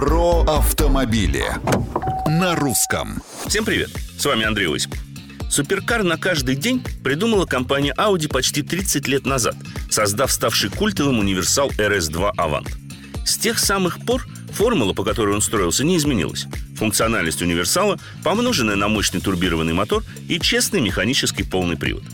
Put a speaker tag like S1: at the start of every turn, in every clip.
S1: Про автомобили на русском.
S2: Всем привет! С вами Андрей Осипов. Суперкар на каждый день придумала компания Audi почти 30 лет назад, создав ставший культовым универсал RS2 Avant. С тех самых пор формула, по которой он строился, не изменилась. Функциональность универсала, помноженная на мощный турбированный мотор и честный механический полный привод.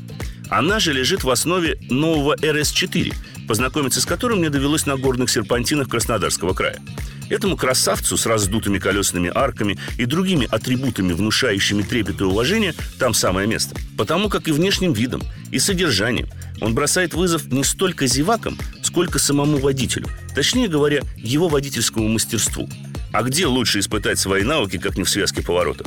S2: Она же лежит в основе нового RS4, познакомиться с которым мне довелось на горных серпантинах Краснодарского края. Этому красавцу с раздутыми колесными арками и другими атрибутами, внушающими трепет и уважение, там самое место. Потому как и внешним видом, и содержанием он бросает вызов не столько зевакам, сколько самому водителю. Точнее говоря, его водительскому мастерству. А где лучше испытать свои навыки, как не в связке поворотов?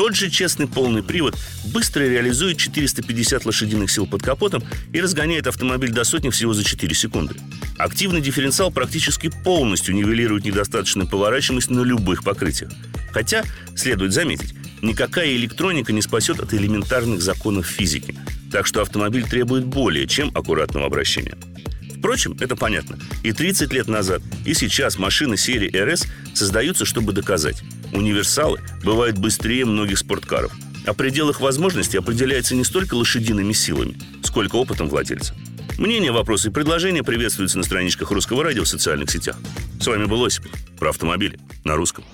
S2: Тот же честный полный привод быстро реализует 450 лошадиных сил под капотом и разгоняет автомобиль до сотни всего за 4 секунды. Активный дифференциал практически полностью нивелирует недостаточную поворачиваемость на любых покрытиях. Хотя, следует заметить, никакая электроника не спасет от элементарных законов физики. Так что автомобиль требует более чем аккуратного обращения. Впрочем, это понятно. И 30 лет назад, и сейчас машины серии RS создаются, чтобы доказать. Универсалы бывают быстрее многих спорткаров. А предел их возможностей определяется не столько лошадиными силами, сколько опытом владельца. Мнения, вопросы и предложения приветствуются на страничках Русского радио в социальных сетях. С вами был Осипов. Про автомобили на русском.